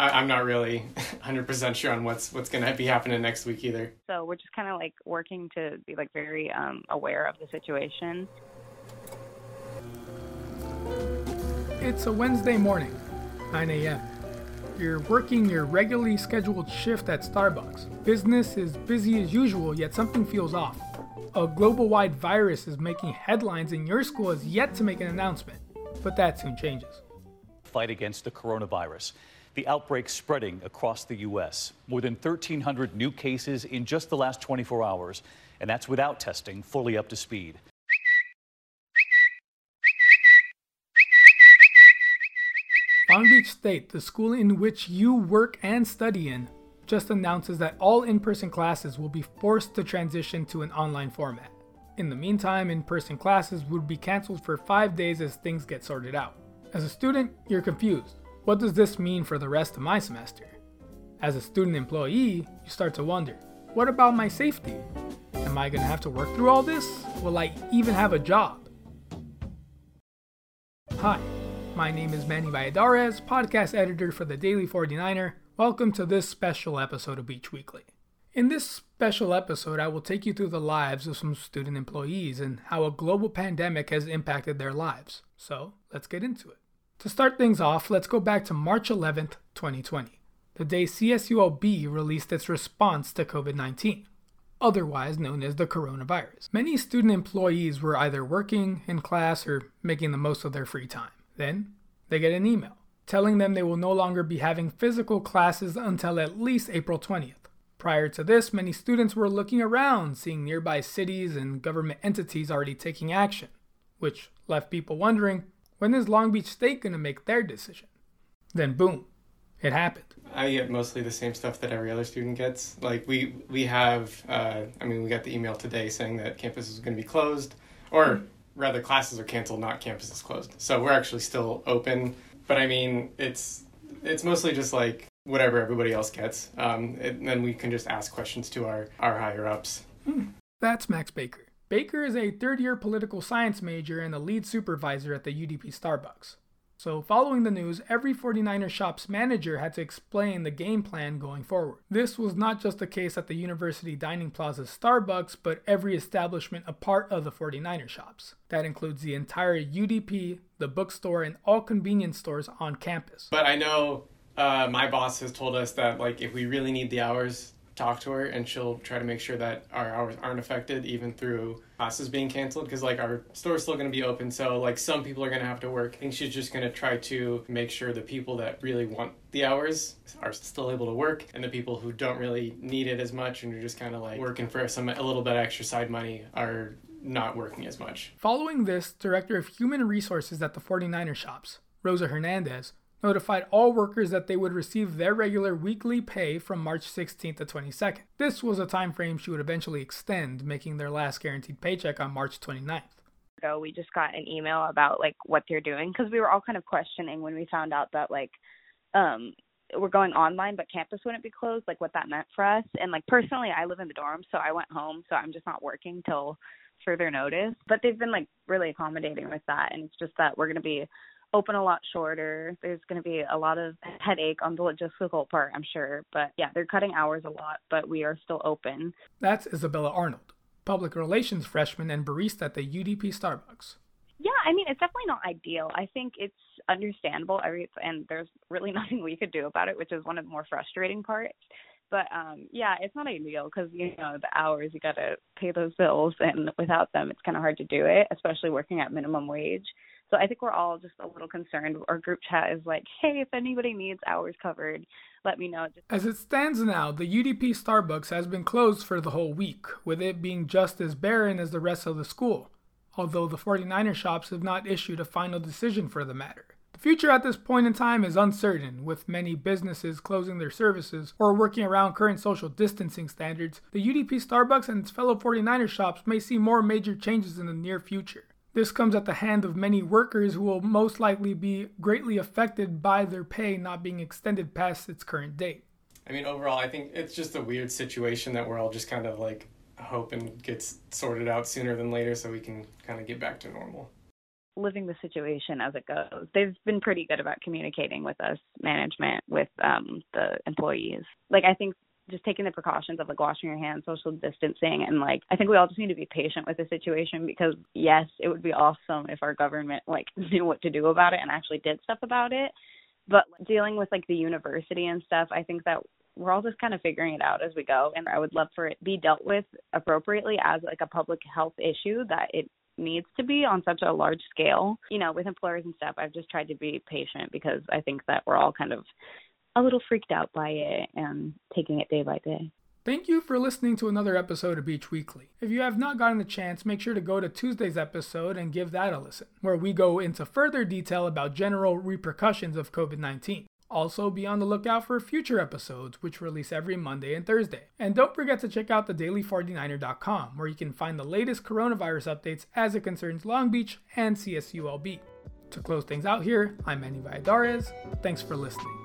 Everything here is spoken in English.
I, am not really 100% sure on what's what's going to be happening next week either. So we're just kind of like working to be like very um, aware of the situation. It's a Wednesday morning, 9 a.m. You're working your regularly scheduled shift at Starbucks. Business is busy as usual, yet something feels off. A global wide virus is making headlines, and your school has yet to make an announcement. But that soon changes. Fight against the coronavirus. The outbreak spreading across the U.S. More than 1,300 new cases in just the last 24 hours, and that's without testing fully up to speed. Long Beach State, the school in which you work and study in, just announces that all in person classes will be forced to transition to an online format. In the meantime, in person classes would be cancelled for five days as things get sorted out. As a student, you're confused. What does this mean for the rest of my semester? As a student employee, you start to wonder what about my safety? Am I going to have to work through all this? Will I even have a job? Hi, my name is Manny Valladares, podcast editor for the Daily 49er, Welcome to this special episode of Beach Weekly. In this special episode, I will take you through the lives of some student employees and how a global pandemic has impacted their lives. So, let's get into it. To start things off, let's go back to March 11th, 2020, the day CSULB released its response to COVID 19, otherwise known as the coronavirus. Many student employees were either working, in class, or making the most of their free time. Then, they get an email telling them they will no longer be having physical classes until at least April 20th. Prior to this, many students were looking around, seeing nearby cities and government entities already taking action, which left people wondering when is Long Beach State going to make their decision? Then, boom, it happened. I get mostly the same stuff that every other student gets. Like we we have, uh, I mean, we got the email today saying that campus is going to be closed, or rather, classes are canceled, not campus is closed. So we're actually still open but I mean, it's it's mostly just like whatever everybody else gets. Um, and then we can just ask questions to our, our higher ups. Hmm. That's Max Baker. Baker is a third year political science major and the lead supervisor at the UDP Starbucks. So, following the news, every 49er shop's manager had to explain the game plan going forward. This was not just the case at the University Dining Plaza Starbucks, but every establishment a part of the 49er shops. That includes the entire UDP, the bookstore, and all convenience stores on campus. But I know uh, my boss has told us that like if we really need the hours talk to her and she'll try to make sure that our hours aren't affected even through classes being canceled because like our store's still going to be open so like some people are going to have to work i think she's just going to try to make sure the people that really want the hours are still able to work and the people who don't really need it as much and are just kind of like working for some a little bit extra side money are not working as much. Following this director of human resources at the 49er shops rosa hernandez notified all workers that they would receive their regular weekly pay from March 16th to 22nd. This was a time frame she would eventually extend, making their last guaranteed paycheck on March 29th. So we just got an email about like what they're doing because we were all kind of questioning when we found out that like um we're going online but campus wouldn't be closed like what that meant for us and like personally I live in the dorm so I went home so I'm just not working till further notice but they've been like really accommodating with that and it's just that we're going to be open a lot shorter. There's going to be a lot of headache on the logistical part, I'm sure. But yeah, they're cutting hours a lot, but we are still open. That's Isabella Arnold, public relations freshman and barista at the UDP Starbucks. Yeah, I mean, it's definitely not ideal. I think it's understandable, and there's really nothing we could do about it, which is one of the more frustrating parts. But um yeah, it's not ideal because you know the hours you got to pay those bills, and without them, it's kind of hard to do it, especially working at minimum wage. So I think we're all just a little concerned. Our group chat is like, hey, if anybody needs hours covered, let me know. As it stands now, the UDP Starbucks has been closed for the whole week, with it being just as barren as the rest of the school, although the 49er shops have not issued a final decision for the matter. The future at this point in time is uncertain, with many businesses closing their services or working around current social distancing standards. The UDP Starbucks and its fellow 49er shops may see more major changes in the near future. This comes at the hand of many workers who will most likely be greatly affected by their pay not being extended past its current date. I mean, overall, I think it's just a weird situation that we're all just kind of like hoping gets sorted out sooner than later so we can kind of get back to normal. living the situation as it goes. They've been pretty good about communicating with us, management, with um, the employees. Like I think just taking the precautions of like washing your hands, social distancing, and like I think we all just need to be patient with the situation because yes, it would be awesome if our government like knew what to do about it and actually did stuff about it. But dealing with like the university and stuff, I think that we're all just kind of figuring it out as we go and I would love for it be dealt with appropriately as like a public health issue that it needs to be on such a large scale. You know, with employers and stuff, I've just tried to be patient because I think that we're all kind of a little freaked out by it and taking it day by day. Thank you for listening to another episode of Beach Weekly. If you have not gotten the chance, make sure to go to Tuesday's episode and give that a listen, where we go into further detail about general repercussions of COVID 19. Also, be on the lookout for future episodes, which release every Monday and Thursday. And don't forget to check out thedaily49er.com, where you can find the latest coronavirus updates as it concerns Long Beach and CSULB. To close things out here, I'm Manny Valladares. Thanks for listening.